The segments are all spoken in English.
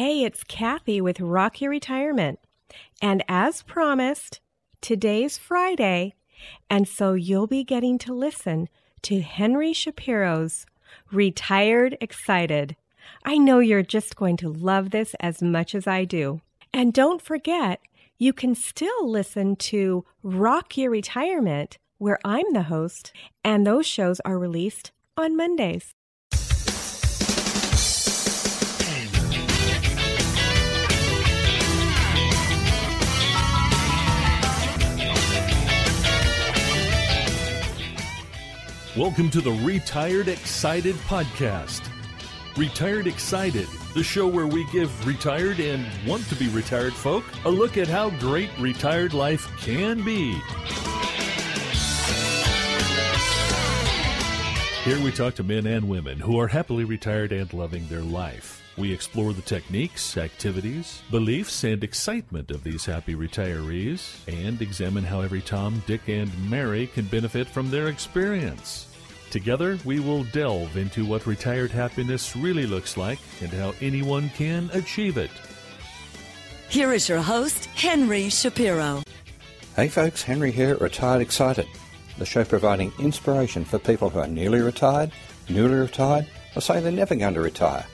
Hey, it's Kathy with Rock Your Retirement. And as promised, today's Friday, and so you'll be getting to listen to Henry Shapiro's Retired Excited. I know you're just going to love this as much as I do. And don't forget, you can still listen to Rock Your Retirement, where I'm the host, and those shows are released on Mondays. Welcome to the Retired Excited podcast. Retired Excited, the show where we give retired and want to be retired folk a look at how great retired life can be. Here we talk to men and women who are happily retired and loving their life. We explore the techniques, activities, beliefs, and excitement of these happy retirees and examine how every Tom, Dick, and Mary can benefit from their experience. Together, we will delve into what retired happiness really looks like and how anyone can achieve it. Here is your host, Henry Shapiro. Hey folks, Henry here, Retired Excited, the show providing inspiration for people who are nearly retired, newly retired, or say they're never going to retire.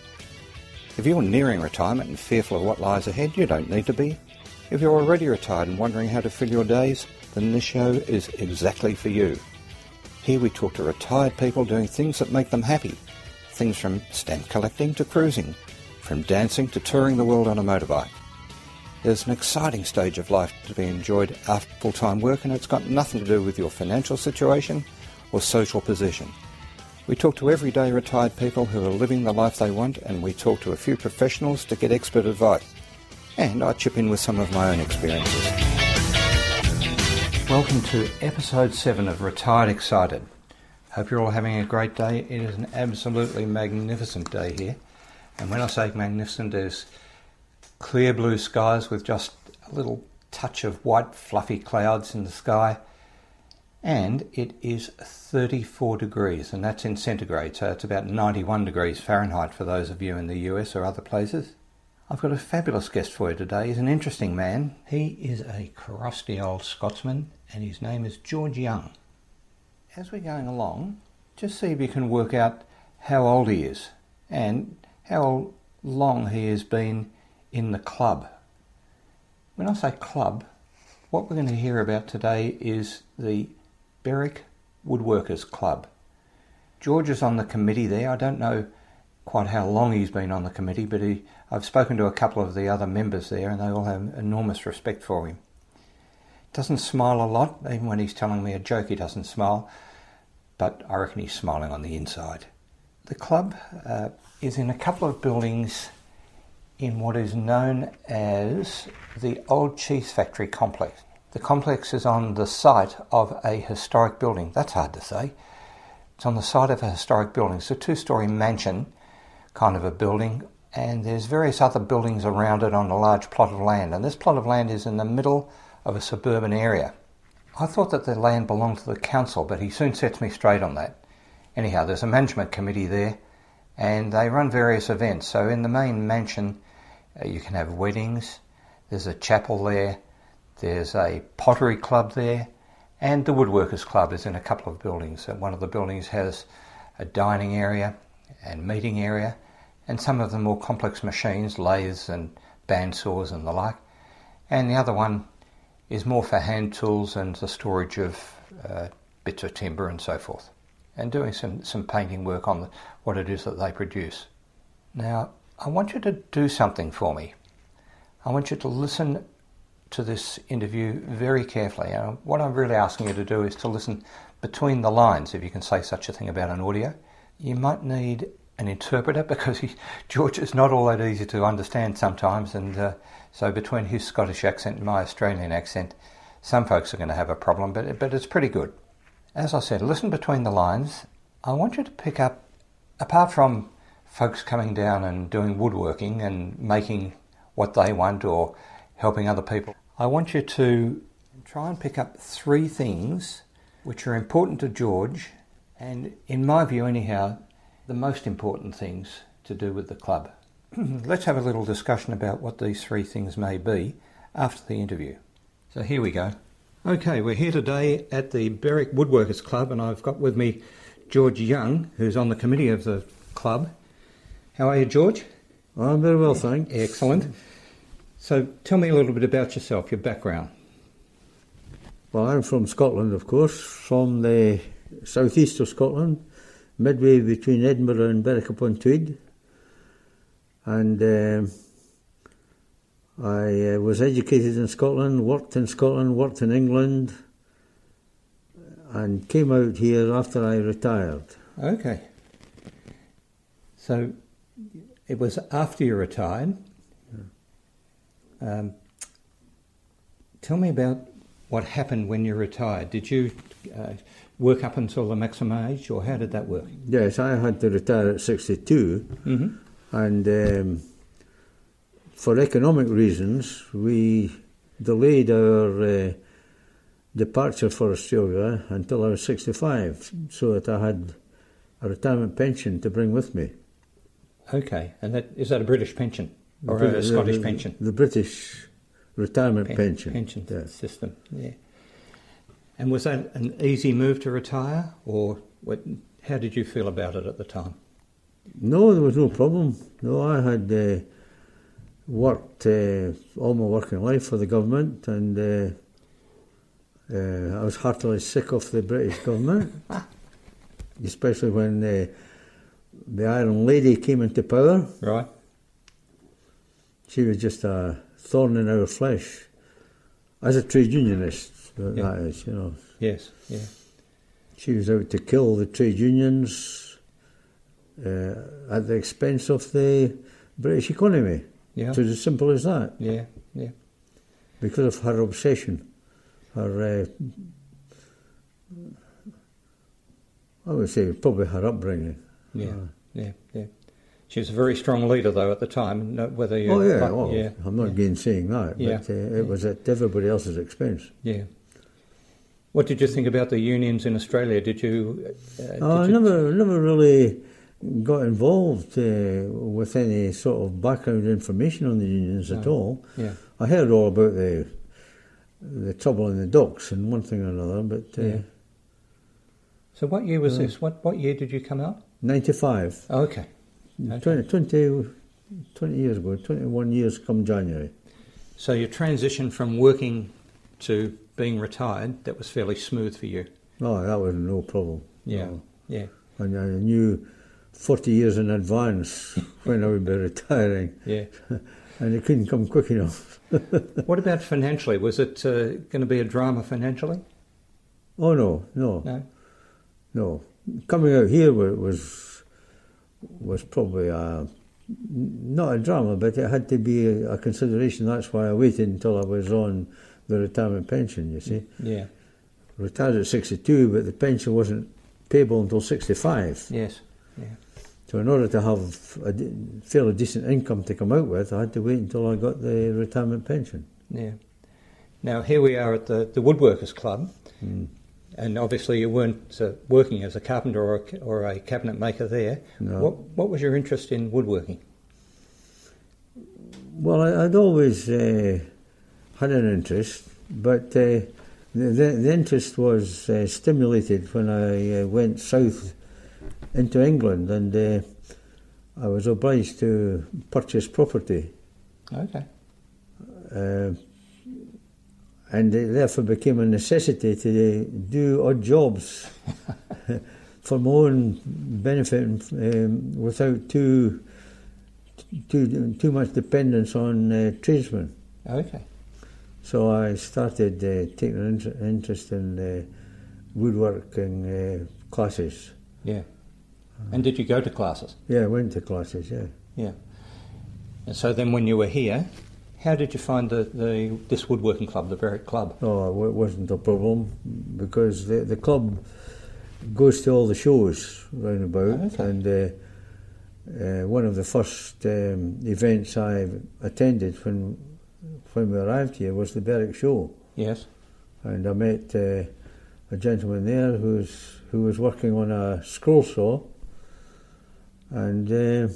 If you're nearing retirement and fearful of what lies ahead, you don't need to be. If you're already retired and wondering how to fill your days, then this show is exactly for you. Here we talk to retired people doing things that make them happy. Things from stamp collecting to cruising, from dancing to touring the world on a motorbike. There's an exciting stage of life to be enjoyed after full-time work and it's got nothing to do with your financial situation or social position. We talk to everyday retired people who are living the life they want, and we talk to a few professionals to get expert advice. And I chip in with some of my own experiences. Welcome to episode 7 of Retired Excited. Hope you're all having a great day. It is an absolutely magnificent day here. And when I say magnificent, there's clear blue skies with just a little touch of white fluffy clouds in the sky and it is 34 degrees, and that's in centigrade, so it's about 91 degrees Fahrenheit for those of you in the US or other places. I've got a fabulous guest for you today. He's an interesting man. He is a crusty old Scotsman, and his name is George Young. As we're going along, just see if you can work out how old he is and how long he has been in the club. When I say club, what we're going to hear about today is the Berwick Woodworkers Club. George is on the committee there. I don't know quite how long he's been on the committee, but he, I've spoken to a couple of the other members there, and they all have enormous respect for him. Doesn't smile a lot, even when he's telling me a joke, he doesn't smile, but I reckon he's smiling on the inside. The club uh, is in a couple of buildings in what is known as the Old Cheese Factory complex. The complex is on the site of a historic building. That's hard to say. It's on the site of a historic building. It's a two story mansion kind of a building, and there's various other buildings around it on a large plot of land. And this plot of land is in the middle of a suburban area. I thought that the land belonged to the council, but he soon sets me straight on that. Anyhow, there's a management committee there, and they run various events. So in the main mansion, uh, you can have weddings, there's a chapel there, there's a pottery club there, and the woodworkers club is in a couple of buildings. One of the buildings has a dining area and meeting area, and some of the more complex machines, lathes and bandsaws and the like. And the other one is more for hand tools and the storage of uh, bits of timber and so forth, and doing some, some painting work on the, what it is that they produce. Now, I want you to do something for me. I want you to listen to this interview very carefully. Uh, what I'm really asking you to do is to listen between the lines, if you can say such a thing about an audio. You might need an interpreter because he, George is not all that easy to understand sometimes, and uh, so between his Scottish accent and my Australian accent, some folks are going to have a problem, but, but it's pretty good. As I said, listen between the lines. I want you to pick up, apart from folks coming down and doing woodworking and making what they want or helping other people. I want you to try and pick up three things which are important to George, and in my view, anyhow, the most important things to do with the club. let's have a little discussion about what these three things may be after the interview. So here we go. Okay, we're here today at the Berwick Woodworkers Club, and I've got with me George Young, who's on the committee of the club. How are you, George? I'm very well, thanks. Excellent. So tell me a little bit about yourself, your background. Well, I'm from Scotland, of course, from the southeast of Scotland, midway between Edinburgh and Berwick upon Tweed. And um, I uh, was educated in Scotland, worked in Scotland, worked in England, and came out here after I retired. Okay. So it was after you retired. Um, tell me about what happened when you retired. Did you uh, work up until the maximum age, or how did that work? Yes, I had to retire at 62, Mm-hmm. and um, for economic reasons, we delayed our uh, departure for Australia until I was 65, so that I had a retirement pension to bring with me. Okay, and that is that a British pension or The- a Scottish the- pension? The British retirement Pen- pension. pension yeah. system. Yeah. And was that an easy move to retire, or what, how did you feel about it at the time? No, there was no problem. No, I had uh, worked uh, all my working life for the government, and uh, uh, I was heartily sick of the British government, especially when uh, the Iron Lady came into power. Right. She was just a thorn in our flesh. As a trade unionist, that Yeah. is, you know. Yes. Yeah. She was out to kill the trade unions uh, at the expense of the British economy. Yeah. It was as simple as that. Yeah. Yeah. Because of her obsession, her, uh, I would say probably her upbringing. Yeah. Uh, Yeah. Yeah. She was a very strong leader, though, at the time. Whether you. oh yeah, well, yeah. I'm not yeah. gainsaying that, Yeah. but uh, it was at everybody else's expense. Yeah. What did you think about the unions in Australia? Did you? Uh, Oh, I you- never, never really got involved uh, with any sort of background information on the unions at all. Yeah. I heard all about the the trouble in the docks and one thing or another, but uh, Yeah. So what year was this? What What year did you come out? 95, Oh, okay. Okay. 20, 20, 20 years ago, 21 years come January. So your transition from working to being retired that was fairly smooth for you. Oh, that was no problem. Yeah. No. Yeah. And I knew 40 years in advance when I would be retiring, Yeah. and it couldn't come quick enough. what about financially? Was it uh, going to be a drama financially? Oh, no, no. No. No, coming out here wa- was was probably a, not a drama, but it had to be a, a consideration. That's why I waited until I was on the retirement pension. You see, Yeah. retired at sixty-two, but the pension wasn't payable until sixty-five. Yes. So in order to have a fairly decent income to come out with, I had to wait until I got the retirement pension. Yeah. Now here we are at the the Woodworkers Club, Mm. And obviously you weren't uh, working as a carpenter or a, or a cabinet maker there. No. What What was your interest in woodworking? Well, I, I'd always uh, had an interest, but uh, the, the, the interest was uh, stimulated when I uh, went south into England and uh, I was obliged to purchase property. Okay. And it therefore became a necessity to do odd jobs for my own benefit um, without too, too, too much dependence on uh, tradesmen. Okay. So I started uh, taking an inter- interest in uh, woodworking uh, classes. Yeah. And did you go to classes? Yeah, I went to classes, yeah. Yeah. And so then when you were here, how did you find the, the this woodworking club, the Berwick Club? Oh, it wasn't a problem because the, the club goes to all the shows round about. Okay. And uh, uh, one of the first um, events I attended when, when we arrived here was the Berwick Show. Yes. and I met uh, a gentleman there who's who was working on a scroll saw, and uh,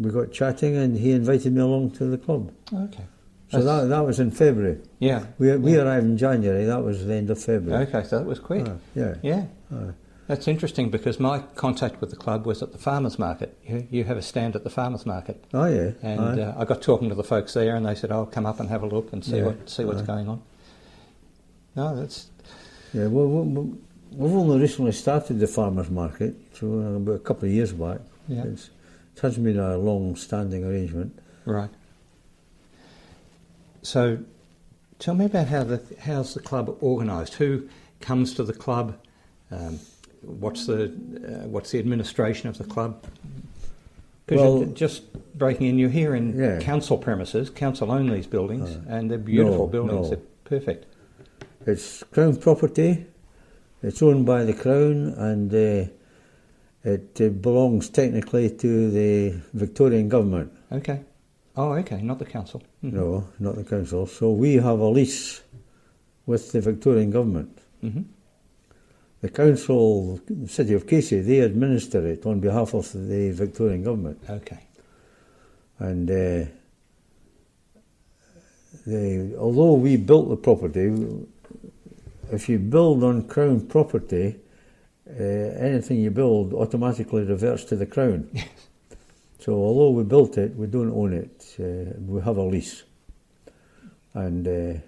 we got chatting, and he invited me along to the club. Okay. So that, that was in February. Yeah. We, we Yeah. arrived in January, that was the end of February. Okay, so that was quick. Ah, yeah. Yeah. Ah. That's interesting because my contact with the club was at the farmers market. You, you have a stand at the farmers market, Oh, yeah. and uh, I got talking to the folks there, and they said, "I'll come up and have a look and see Yeah. what see what's going on." No, that's Yeah, well, we, we- we've only recently started the farmers market, so uh, about a couple of years back. Yeah. It's, it hasn't been a long-standing arrangement. right. So, tell me about how the how's the club organised? Who comes to the club? Um, what's the uh, what's the administration of the club? Well- just breaking in, you're here in Yeah. council premises. Council own these buildings, Uh, and they're beautiful no, buildings. no. They're perfect. It's Crown property. It's owned by the Crown, and uh, it uh, belongs technically to the Victorian government. Okay. Oh, okay. Not the council. Mhm. No, not the council. So we have a lease with the Victorian government. Mhm. The council, the city of Casey, they administer it on behalf of the Victorian government. Okay. And uh, they, although we built the property, if you build on Crown property, uh, anything you build automatically reverts to the Crown. So although we built it, we don't own it. Uh, we have a lease. And uh,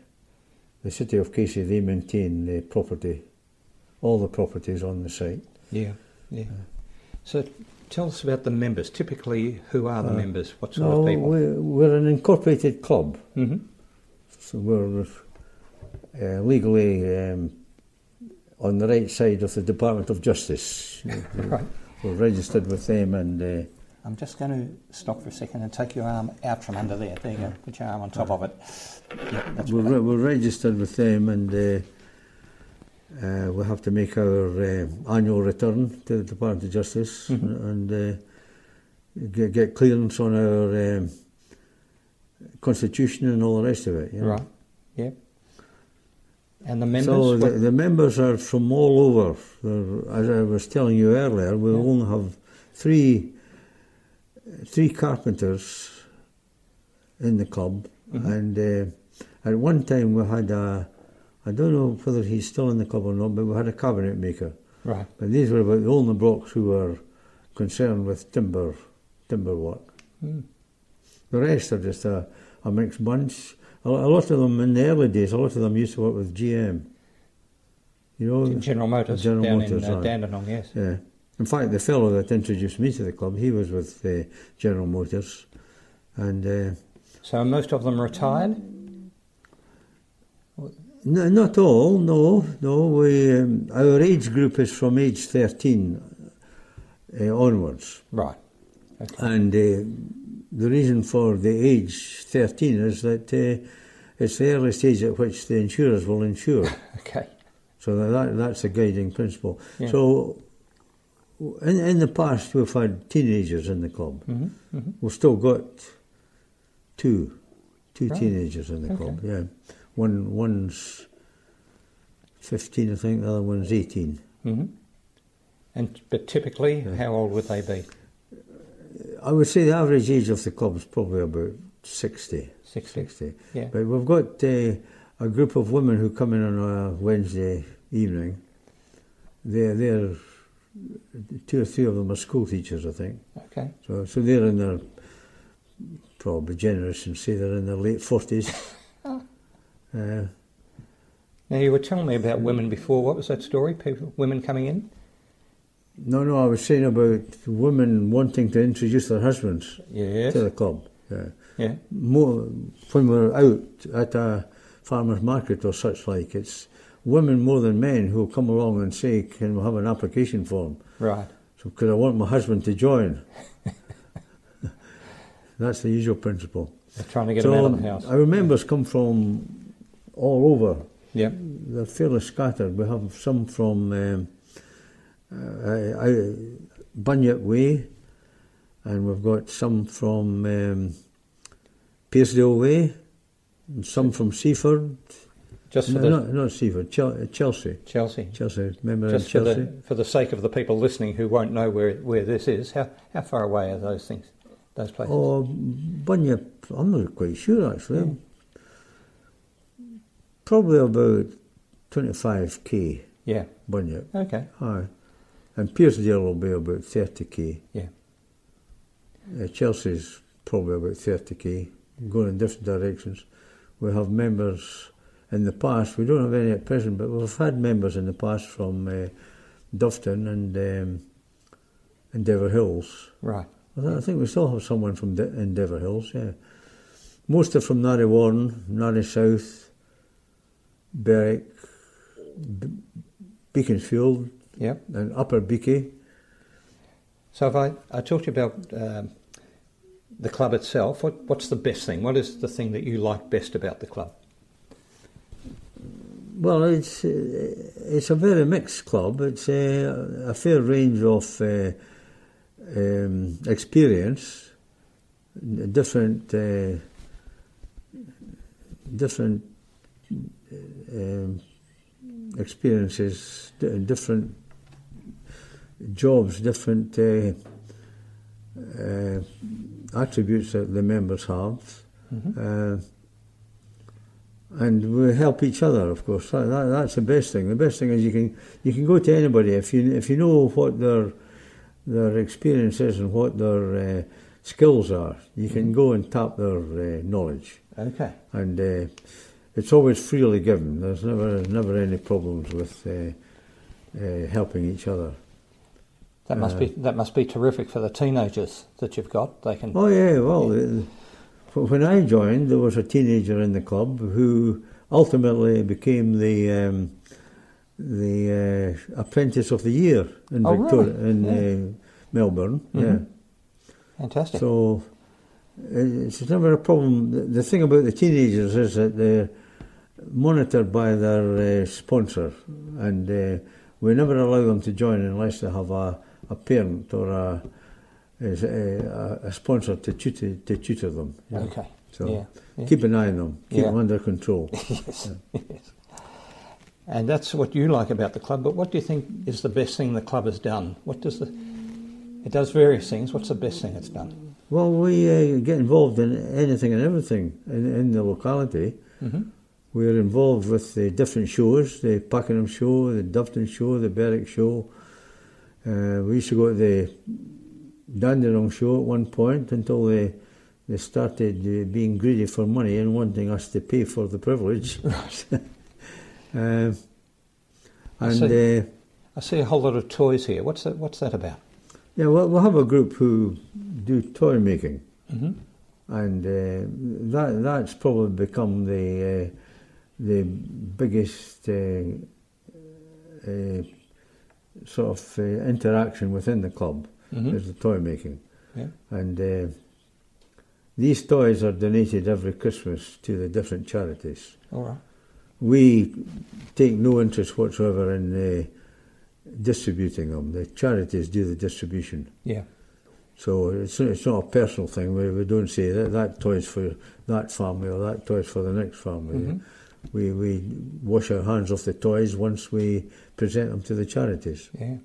the city of Casey, they maintain the property, all the properties on the site. Yeah. Yeah. So, tell us about the members. Typically, who are the Uh, members? What sort No, of people? we're, we're an incorporated club. Mm-hmm. So we're uh, legally um, on the right side of the Department of Justice. Right. We're registered with them, and uh, I'm just going to stop for a second and take your arm out from under there. There you go. Put your arm on top of it. Yeah, we're, re- we're registered with them, and uh, uh, we have to make our uh, annual return to the Department of Justice Mhm. and uh, get, get clearance on our um, constitution and all the rest of it. you know. Right. Yep. And the members. So the, the members are from all over. They're- As I was telling you earlier, we Yeah. only have three three carpenters in the club, Mhm. and uh, at one time we had a. I don't know whether he's still in the club or not, but we had a cabinet maker. right. But these were about the only blocks who were concerned with timber timber work. Mm. The rest are just a, a mixed bunch. A, lot of them in the early days, a lot of them used to work with GM. You know, General Motors General down Motors, in uh. Dandenong, yes. yeah. In fact, the fellow that introduced me to the club, he was with uh, General Motors, and uh, So most of them retired. no, not all. No, no. We um, our age group is from age thirteen uh, onwards, Right. Okay. and uh, the reason for the age thirteen is that uh, it's the earliest age at which the insurers will insure. Okay. So that that's a guiding principle. Yeah. So in in the past we've had teenagers in the club. hmm hmm We've still got two two Right. teenagers in the Okay. club. Yeah, one one's fifteen, I think. The other one's eighteen. hmm And but typically, Yeah. how old would they be? I would say the average age of the club is probably about 60. Sixty. 60. Yeah. But we've got uh, a group of women who come in on a Wednesday evening. They're, they're two or three of them are school teachers, I think. Okay. So, so they're in their probably generous and say they're in their late forties. uh, Now you were telling me about women before. What was that story? People, women coming in. No, no, I was saying about women wanting to introduce their husbands Yes. to the club. Yeah. Yeah. More when we're out at a farmer's market or such like, it's women more than men who come along and say, "Can we have an application form?" Right. So, because I want my husband to join. That's the usual principle. They're trying to get so out of the house. our members come from all over. Yep. They're fairly scattered. We have some from um, uh, uh, Bunyip Way, and we've got some from um, Pearcedale Way, and some from Seaford. Just for No, the not, not Seaford, Chelsea. Chelsea. Chelsea, remember Just for Chelsea? the for the sake of the people listening who won't know where where this is, how how far away are those things? those places? Oh, Bunyip, I'm not quite sure actually. Probably about 25k, yeah. Bunyip. Okay. Aye. And Pearcedale will be about 30k. Yeah. Uh, Chelsea's probably about 30k, going in different directions. We have members in the past, we don't have any at present, but we've had members in the past from uh, Doveton and um, Endeavour Hills. Right. I, th- I think we still have someone from De- Endeavour Hills, yeah. Most are from Narre Warren, Narre South, Berwick, B- Beaconsfield, Yeah. and Upper Beaky. So if I, I talked to you about um, the club itself, what, what's the best thing? What is the thing that you like best about the club? Well, it's uh, it's a very mixed club. It's uh, a fair range of uh, um, experience, different uh, different um, experiences, different jobs, different uh, uh, attributes that the members have. Uh, and we help each other. Of course, that, that, that's the best thing. The best thing is you can you can go to anybody if you if you know what their their experience is and what their uh, skills are. You can go and tap their uh, knowledge, Okay. and uh, it's always freely given. There's never never any problems with uh, uh, helping each other. That must be that must be terrific for the teenagers that you've got. They can. Oh yeah, well, uh, when I joined, there was a teenager in the club who ultimately became the um, the uh, apprentice of the year in Oh, Victoria really? in Yeah. uh, Melbourne. Mhm. Yeah, Fantastic. so uh, it's never a problem. The, the thing about the teenagers is that they're monitored by their uh, sponsor, and uh, we never allow them to join unless they have a, a parent or a is a, a sponsor to tutor to tutor them. know. okay. So yeah. yeah. keep an eye on them, keep Yeah. them under control. yes. yes. And that's what you like about the club. But what do you think is the best thing the club has done? What does the it does various things. What's the best thing it's done? well, we uh, get involved in anything and everything in, in the locality. Mm-hmm. We're involved with the different shows, the Pakenham show, the Doveton show, the Berwick show. Uh, we used to go to the Dandenong show at one point until they they started uh, being greedy for money and wanting us to pay for the privilege. I and see. uh, I see a whole lot of toys here. What's that? What's that about? yeah, we'll, we'll have a group who do toy making. Mm-hmm. and uh, that that's probably become the uh, the biggest uh, uh, sort of uh, interaction within the club Mhm. is the toy making, Yeah. and uh, these toys are donated every Christmas to the different charities. All right. We take no interest whatsoever in uh, distributing them. The charities do the distribution. Yeah. So it's, it's not a personal thing. We, we don't say that that toy's for that family or that toy's for the next family. Mhm. We, we wash our hands off the toys once we present them to the charities. Yeah.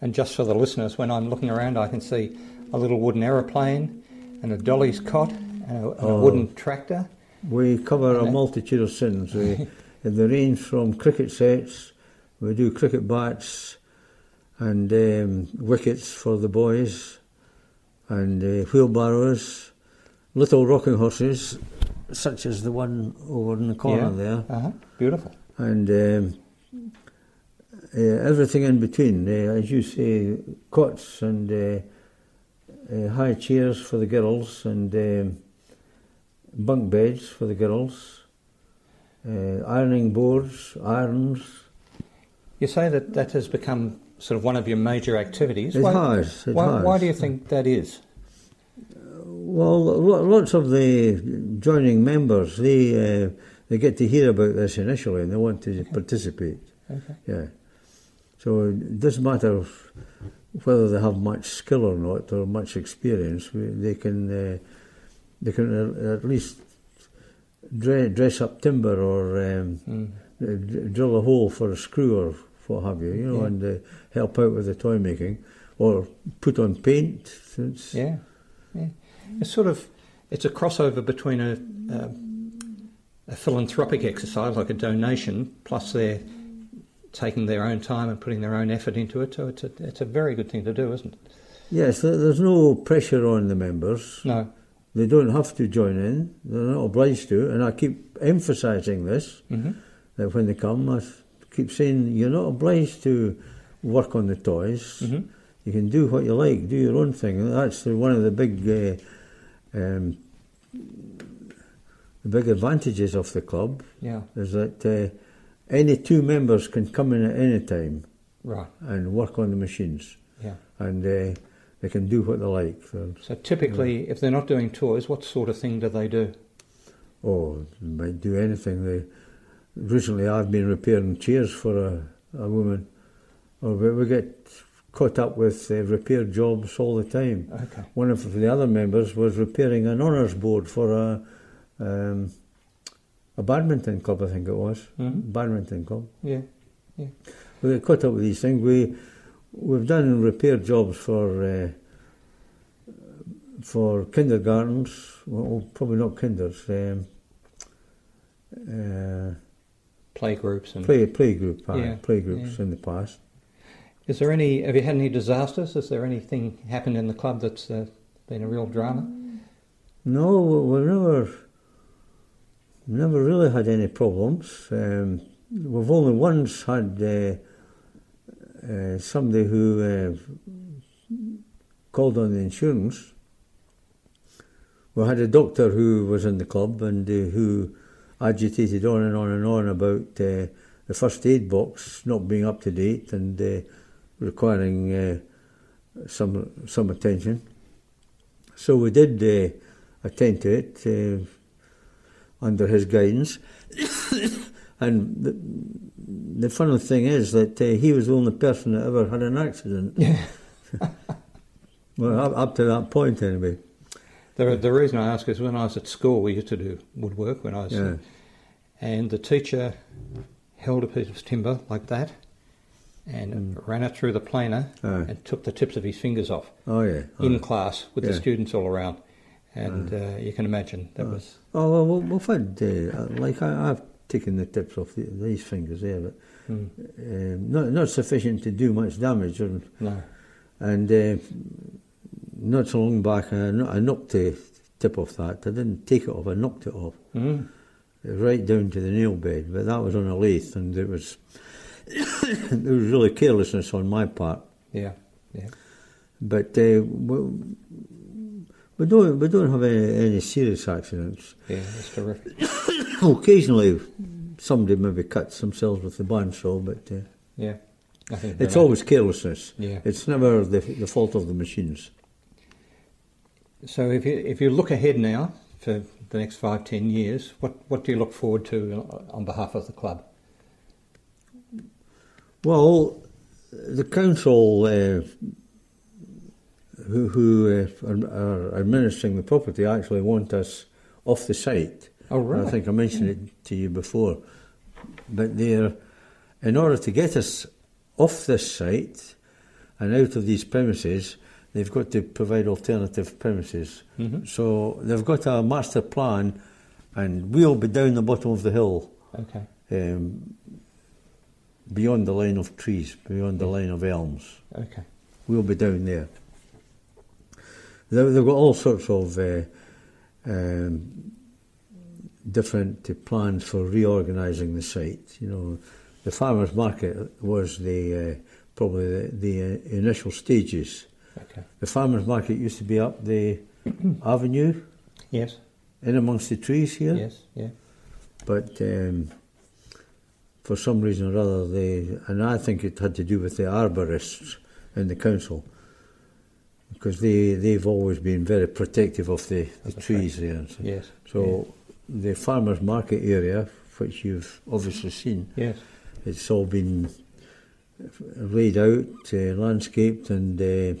And just for the listeners, when I'm looking around, I can see a little wooden aeroplane and a dolly's cot and a, and a Oh. wooden tractor. We cover a multitude of sins. We, they range from cricket sets, we do cricket bats and um, wickets for the boys, and uh, wheelbarrows, little rocking horses, such as the one over in the corner Yeah. there. Uh-huh. Beautiful. and um, uh, everything in between. Uh, as you say, cots and uh, uh, high chairs for the girls and um, bunk beds for the girls, uh, ironing boards, irons. You say that that has become sort of one of your major activities. It why, has, it why, has. why do you think that is? Well, lots of the joining members, they uh, they get to hear about this initially and they want to participate. Okay. Yeah. So it doesn't matter whether they have much skill or not or much experience. They can uh, they can at least dress, up timber or um, Mm. drill a hole for a screw or what have you, you know, Yeah. and uh, help out with the toy making or put on paint. Since Yeah. yeah. It's sort of it's a crossover between a, a, a philanthropic exercise like a donation, plus they're taking their own time and putting their own effort into it. So it's a it's a very good thing to do, isn't it? Yes, there's no pressure on the members. No. They don't have to join in. They're not obliged to. And I keep emphasising this hmm that when they come, I keep saying you're not obliged to work on the toys. hmm You can do what you like, do your own thing. That's one of the big, uh, um, the big advantages of the club Yeah. is that uh, any two members can come in at any time Right. and work on the machines, Yeah. and uh, they can do what they like. So, So typically, if they're not doing toys, what sort of thing do they do? oh, they might do anything. They recently I've been repairing chairs for a, a woman. We, we get caught up with uh, repair jobs all the time. Okay. One of the other members was repairing an honours board for a um, a badminton club, I think it was. Mhm. Badminton club. Yeah. yeah. We caught up with these things. We we've done repair jobs for uh, for kindergartens. Well, probably not kinders. Um, uh, Play groups and. play play group, Yeah, play groups yeah. in the past. Is there any? Have you had any disasters? Is there anything happened in the club that's uh, been a real drama? No, we- we've never never really had any problems. Um, we've only once had uh, uh, somebody who uh, called on the insurance. We had a doctor who was in the club and uh, who agitated on and on and on about uh, the first aid box not being up to date and requiring uh, some some attention. So we did uh, attend to it uh, under his guidance. and the, the funny thing is that uh, he was the only person that ever had an accident. Yeah. well, up, up to that point, anyway. The, the reason I ask is when I was at school, we used to do woodwork when I was, Yeah. and the teacher held a piece of timber like that, and ran it through the planer Aye. and took the tips of his fingers off Oh, yeah. in Oh, class with the students all around, and uh, you can imagine that was oh well, we- we've had, uh, like, I, I've taken the tips off the, these fingers there, but mm, um, not, not sufficient to do much damage. And, no, and uh, not so long back, I, I knocked the tip off that. I didn't take it off, I knocked it off. mm, right down to the nail bed, but that was on a lathe, and it was there was really carelessness on my part. yeah, yeah, But uh, we, we don't we don't have any, any serious accidents. yeah, that's terrific. Occasionally, somebody maybe cuts themselves with the bandsaw, but uh, Yeah, I think it's always carelessness. yeah. It's never the, the fault of the machines. So if you if you look ahead now for the next five ten years, what what do you look forward to on behalf of the club? Well, the council uh, who, who uh, are, are administering the property actually want us off the site. Oh right, I think I mentioned it to you before. But they're, in order to get us off this site and out of these premises, they've got to provide alternative premises. hmm So they've got a master plan, and we'll be down the bottom of the hill Okay. um, beyond the line of trees, beyond the line of elms. Okay. We'll be down there. They- They've got all sorts of uh, um, different plans for reorganising the site. You know, the farmers' market was the uh, probably the, the uh, initial stages. Okay. The farmers' market used to be up the avenue, Yes. in amongst the trees here. Yes. Yeah. But um, for some reason or other, they and I think it had to do with the arborists in the council because they they've always been very protective of the, the trees there. So, Yes. so the farmers' market area, which you've obviously seen, Yes. it's all been laid out, uh, landscaped, and uh,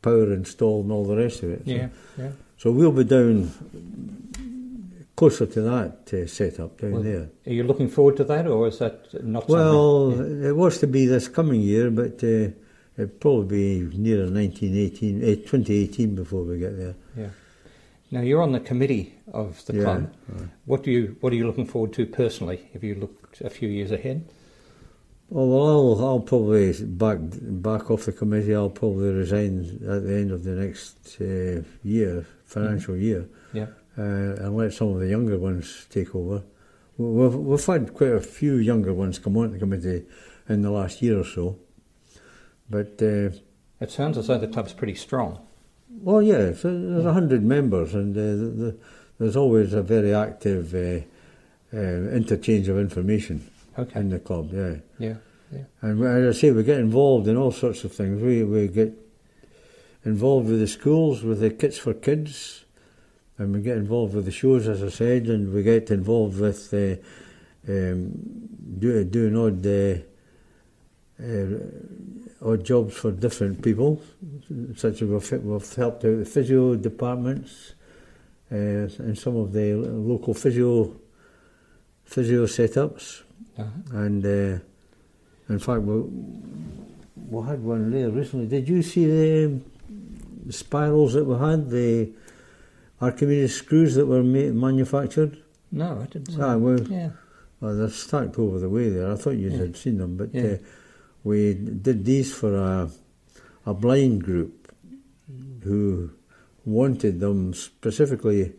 power installed, and all the rest of it. So- Yeah. Yeah. So we'll be down closer to that uh, setup down Well, there. Are you looking forward to that, or is that not? Well, something? it was to be this coming year, but uh, it'll probably be nearer 1918, eh, 2018 before we get there. Yeah. Now you're on the committee of the Yeah, club. right. What do you What are you looking forward to personally? If you look a few years ahead, Oh, well, I'll, I'll probably back back off the committee. I'll probably resign at the end of the next uh, year, financial year, yeah, and let some of the younger ones take over. We- We've, we've had quite a few younger ones come on the committee in the last year or so. But, uh, it sounds as though the club's pretty strong. well, yeah, so there's a hundred members, and uh, the, the, there's always a very active uh, uh, interchange of information Okay. in the club, yeah. Yeah. Yeah. And as I say, we get involved in all sorts of things. We we get involved with the schools, with the Kits for Kids, and we get involved with the shows, as I said, and we get involved with uh, um, do, doing odd uh, uh, odd jobs for different people, such as we've, we've helped out the physio departments uh, and some of the local physio physio setups. Uh-huh. And uh, in fact, we, we had one there recently. Did you see the, the spirals that we had, the Archimedes screws that were ma- manufactured? No, I didn't. see Ah, well, yeah. well, they're stacked over the way there. I thought you Yeah. had seen them, but Yeah. uh, we did these for a, a blind group who wanted them specifically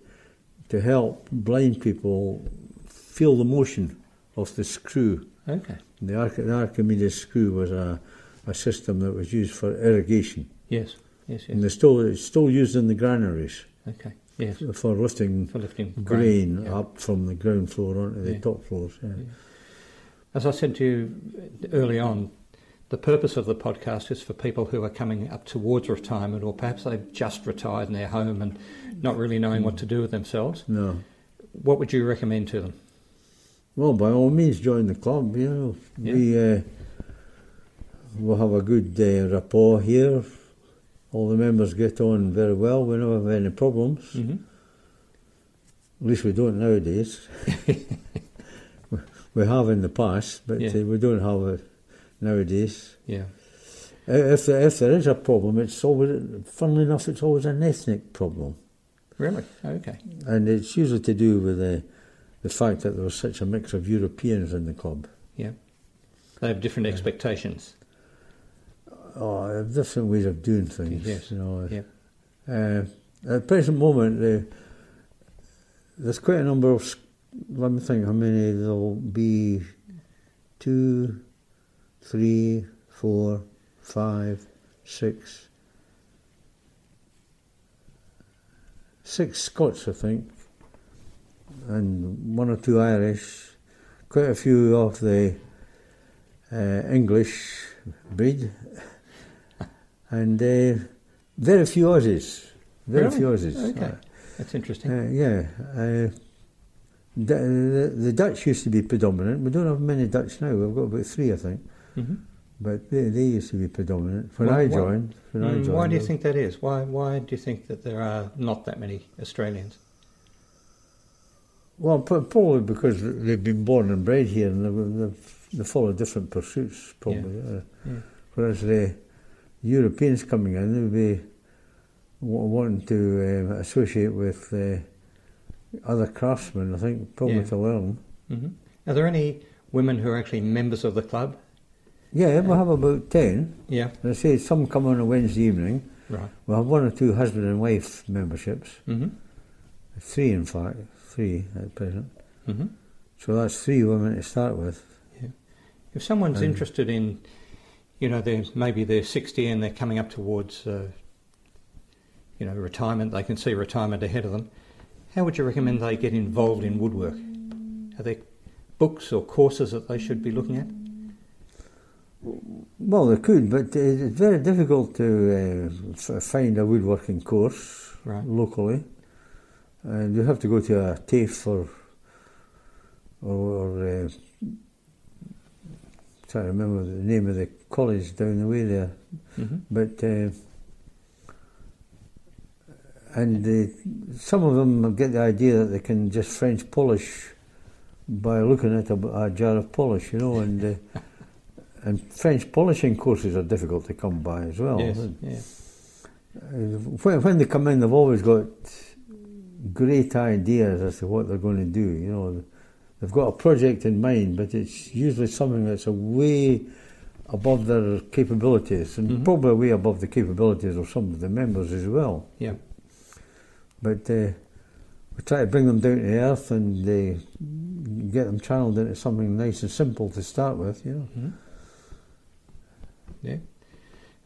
to help blind people feel the motion of the screw. Okay. The, Arch- the Archimedes screw was a, a system that was used for irrigation, Yes. Yes. and they're still, it's still used in the granaries Okay. Yes. for lifting For lifting grain yeah. up from the ground floor onto the Yeah. top floors. Yeah. As I said to you early on, the purpose of the podcast is for people who are coming up towards retirement, or perhaps they've just retired in their home and not really knowing what to do with themselves. No. What would you recommend to them? Well, by all means, join the club. You know, we uh, we'll have a good uh, rapport here. All the members get on very well. We never have any problems. Mm-hmm. At least we don't nowadays. We- we have in the past, but Yeah. uh, we don't have it nowadays. Yeah. Uh, If there, if there is a problem, it's always, funnily enough, it's always an ethnic problem, Really? Okay. and it's usually to do with the the fact that there was such a mix of Europeans in the club. Yeah. They have different expectations. Oh, different ways of doing things. Yes. You know. Yep. Uh, at the present moment, uh, there's quite a number of. Let me think how many there'll be. Two, three, four, five, six. Six Scots, I think, and one or two Irish. Quite a few of the uh, English breed, and uh, very few Aussies. Very Really? few Aussies. Okay. That's interesting. Uh, yeah. Uh, the, the, the Dutch used to be predominant. We don't have many Dutch now. We've got about three, I think. hmm But they, they used to be predominant. When Well, I why- joined, when I Mm, joined, why do you think that is? Why Why do you think that there are not that many Australians? Well, probably because they've been born and bred here, and they've, they've, they follow different pursuits. Probably. Uh, Yeah. Whereas the Europeans coming in, they would be wa- wanting to uh, associate with uh, other craftsmen. I think probably Yeah. to learn. hmm Are there any women who are actually members of the club? Yeah, we have about ten. Yeah. And I say some come on a Wednesday evening. Right. We have one or two husband and wife memberships. Mm-hmm. Three, in fact, three at present. Mm-hmm. So that's three women to start with. Yeah. If someone's Um, interested in, you know, they're, maybe they're 60 and they're coming up towards, uh, you know, retirement, they can see retirement ahead of them, how would you recommend they get involved in woodwork? Are there books or courses that they should be looking at? Well, they could, but it's very difficult to uh, find a woodworking course Right. locally. And you have to go to a TAFE or, or, or uh, trying to remember the name of the college down the way there. hmm But uh, and uh, some of them get the idea that they can just French polish by looking at a, a jar of polish, you know, and uh, and French polishing courses are difficult to come by as well. yes, Uh, yeah. When, when they come in, they've always got great ideas as to what they're going to do. You know, they've got a project in mind, but it's usually something that's a way above their capabilities, and Mhm. probably way above the capabilities of some of the members as well. Yeah. But uh, we try to bring them down to earth and uh, get them channeled into something nice and simple to start with. You know. Mhm. Yeah.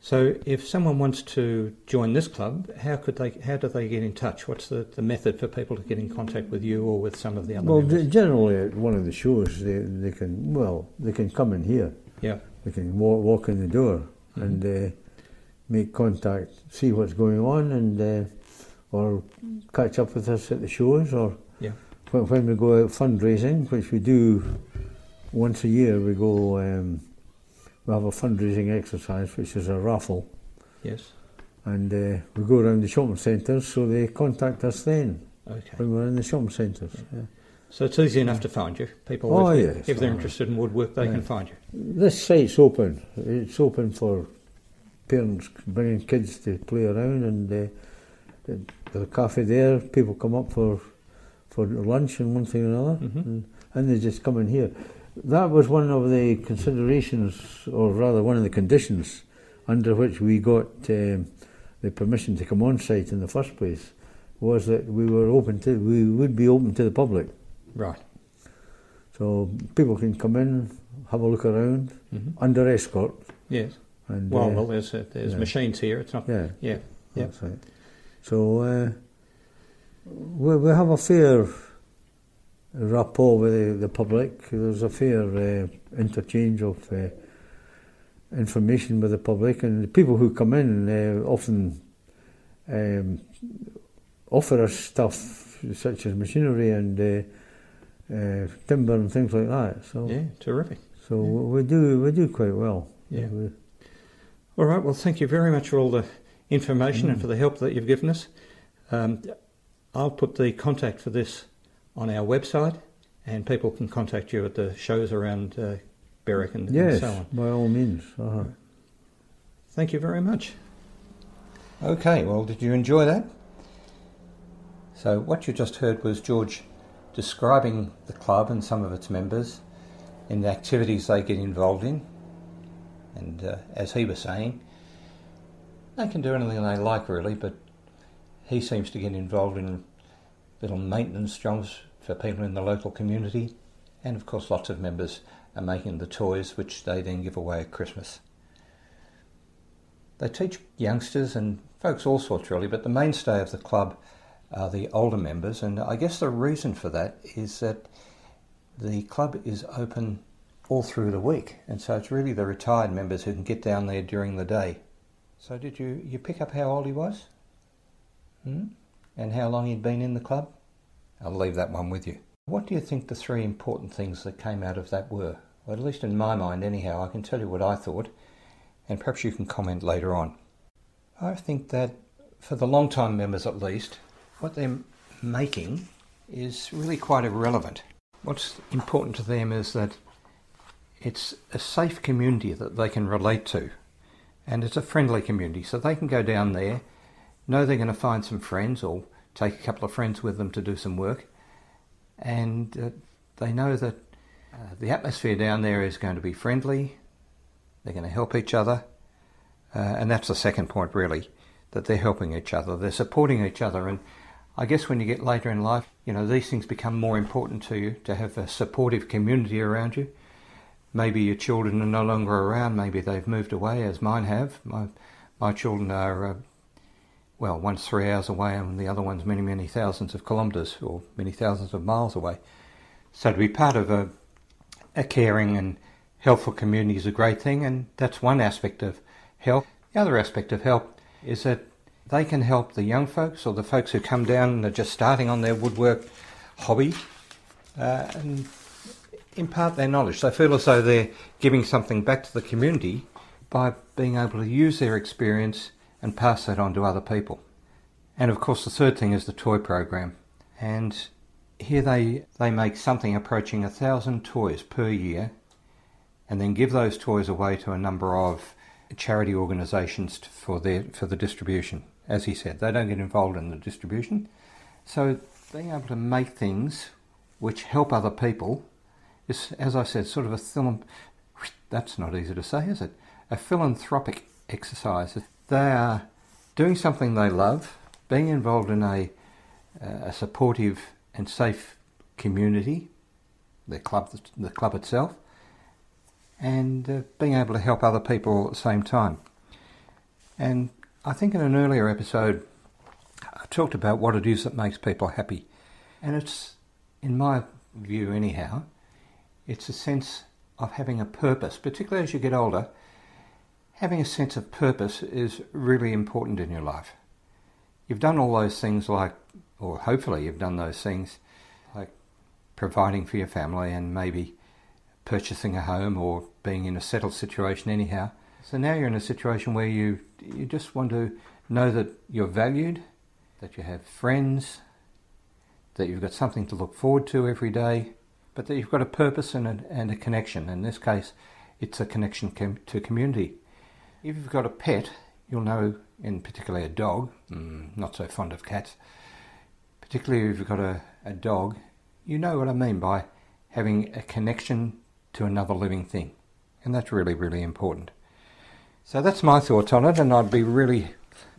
So, if someone wants to join this club, how could they? How do they get in touch? What's the, the method for people to get in contact with you or with some of the other Well, members? generally at one of the shows, they, they can well they can come in here. Yeah. They can walk, walk in the door and uh, make contact, see what's going on, and uh, or catch up with us at the shows, or Yeah. when, when we go out fundraising, which we do once a year. We go. Um, we have a fundraising exercise, which is a raffle, Yes. and uh, we go around the shopping centres. So they contact us then Okay. when we're in the shopping centres. Yeah. So it's easy enough to find you. People, Oh, if, yes. if they're Oh, interested in woodwork, they yeah. can find you. This site's open. It's open for parents bringing kids to play around, and uh, the- there's a cafe there. People come up for for lunch and one thing or another, Mhm. and, and they just come in here. That was one of the considerations, or rather, one of the conditions under which we got um, the permission to come on site in the first place, was that we were open to we would be open to the public. Right. So people can come in, have a look around hmm under escort. Yes. And, Well, uh, well, there's uh, there's yeah. machines here. It's not. yeah, Yeah. Yeah. that's right. So uh, we, we have a fair rapport with the, the public. There's a fair uh, interchange of uh, information with the public, and the people who come in uh, often um, offer us stuff such as machinery and uh, uh, timber and things like that. So, Yeah. Terrific. so Yeah. we do we do quite well. Yeah. We- All right. Well, thank you very much for all the information and Mm. for the help that you've given us. Um, I'll put the contact for this on our website, and people can contact you at the shows around uh, Berwick and, and so on. by all means. Uh-huh. Thank you very much. Okay, well, did you enjoy that? So, what you just heard was George describing the club and some of its members and the activities they get involved in. And uh, as he was saying, they can do anything they like, really, but he seems to get involved in little maintenance jobs for people in the local community. And of course, lots of members are making the toys which they then give away at Christmas. They teach youngsters and folks all sorts really, but the mainstay of the club are the older members, and I guess the reason for that is that the club is open all through the week, and so it's really the retired members who can get down there during the day. So, did you you pick up how old he was, hmm? and how long he'd been in the club? I'll leave that one with you. What do you think the three important things that came out of that were? Well, at least in my mind, anyhow, I can tell you what I thought and perhaps you can comment later on. I think that for the long time members at least, what they're making is really quite irrelevant. What's important to them is that it's a safe community that they can relate to, and it's a friendly community, so they can go down there, know they're going to find some friends or take a couple of friends with them to do some work, and uh, they know that uh, the atmosphere down there is going to be friendly, they're going to help each other. Uh, and that's the second point, really, that they're helping each other. They're supporting each other. And I guess when you get later in life, you know, these things become more important to you to have a supportive community around you. Maybe your children are no longer around. Maybe they've moved away, as mine have. My, my children are, uh, well, one's three hours away and the other one's many, many thousands of kilometres or many thousands of miles away. So to be part of a, a caring and helpful community is a great thing, and that's one aspect of help. The other aspect of help is that they can help the young folks or the folks who come down and are just starting on their woodwork hobby uh, and impart their knowledge. They feel as though they're giving something back to the community by being able to use their experience and pass that on to other people. And of course, the third thing is the toy program. And here they, they make something approaching a thousand toys per year and then give those toys away to a number of charity organisations for their for the distribution. As he said, they don't get involved in the distribution, so being able to make things which help other people is, as I said, sort of a philan- that's not easy to say, is it? A philanthropic exercise. They are doing something they love, being involved in a, a supportive and safe community, the club, the club itself, and uh, being able to help other people at the same time. And I think in an earlier episode, I talked about what it is that makes people happy. And it's, in my view anyhow, it's a sense of having a purpose, particularly as you get older. Having a sense of purpose is really important in your life. You've done all those things like, or hopefully you've done those things like providing for your family and maybe purchasing a home or being in a settled situation anyhow. So now you're in a situation where you you just want to know that you're valued, that you have friends, that you've got something to look forward to every day, but that you've got a purpose and a, and a connection. In this case, it's a connection com- to community. If you've got a pet, you'll know, in particularly a dog, mm, not so fond of cats, particularly if you've got a, a dog, you know what I mean by having a connection to another living thing. And that's really, really important. So that's my thoughts on it, and I'd be really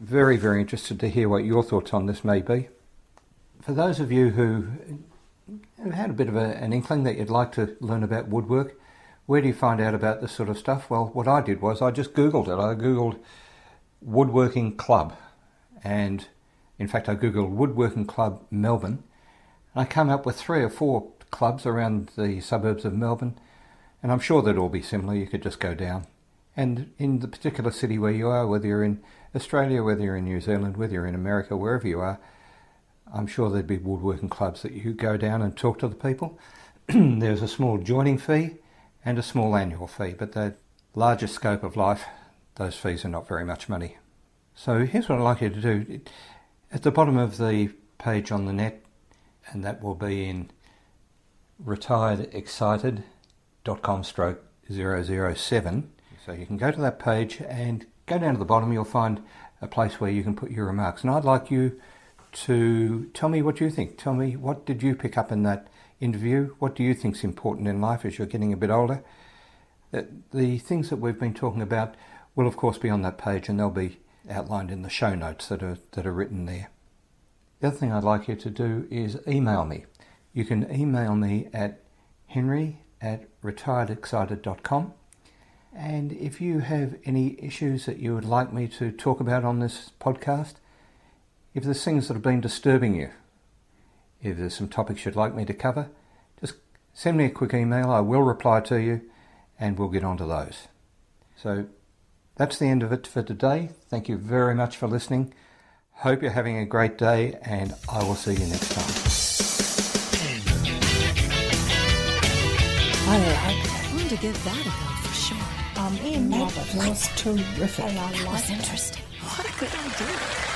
very, very interested to hear what your thoughts on this may be. For those of you who have had a bit of a, an inkling that you'd like to learn about woodwork, where do you find out about this sort of stuff? Well, what I did was I just Googled it. I Googled woodworking club, and in fact, I Googled woodworking club Melbourne, and I came up with three or four clubs around the suburbs of Melbourne, and I'm sure they'd all be similar. You could just go down. And in the particular city where you are, whether you're in Australia, whether you're in New Zealand, whether you're in America, wherever you are, I'm sure there'd be woodworking clubs that you go down and talk to the people. There's a small joining fee and a small annual fee, but the larger scope of life, those fees are not very much money. So here's what I'd like you to do. At the bottom of the page on the net, and that will be in retiredexcited.com stroke 007. So you can go to that page and go down to the bottom, you'll find a place where you can put your remarks. And I'd like you to tell me what you think. Tell me what did you pick up in that interview? What do you think is important in life as you're getting a bit older? Uh, the things that we've been talking about will, of course, be on that page, and they'll be outlined in the show notes that are that are written there. The other thing I'd like you to do is email me. You can email me at henry at retiredexcited.com. And if you have any issues that you would like me to talk about on this podcast, if there's things that have been disturbing you, if there's some topics you'd like me to cover, just send me a quick email. I will reply to you and we'll get on to those. So that's the end of it for today. Thank you very much for listening. Hope you're having a great day and I will see you next time. I like that. I'm to give that a go for sure. Um, Ian Robert was terrific. And I that was interesting. What a good idea.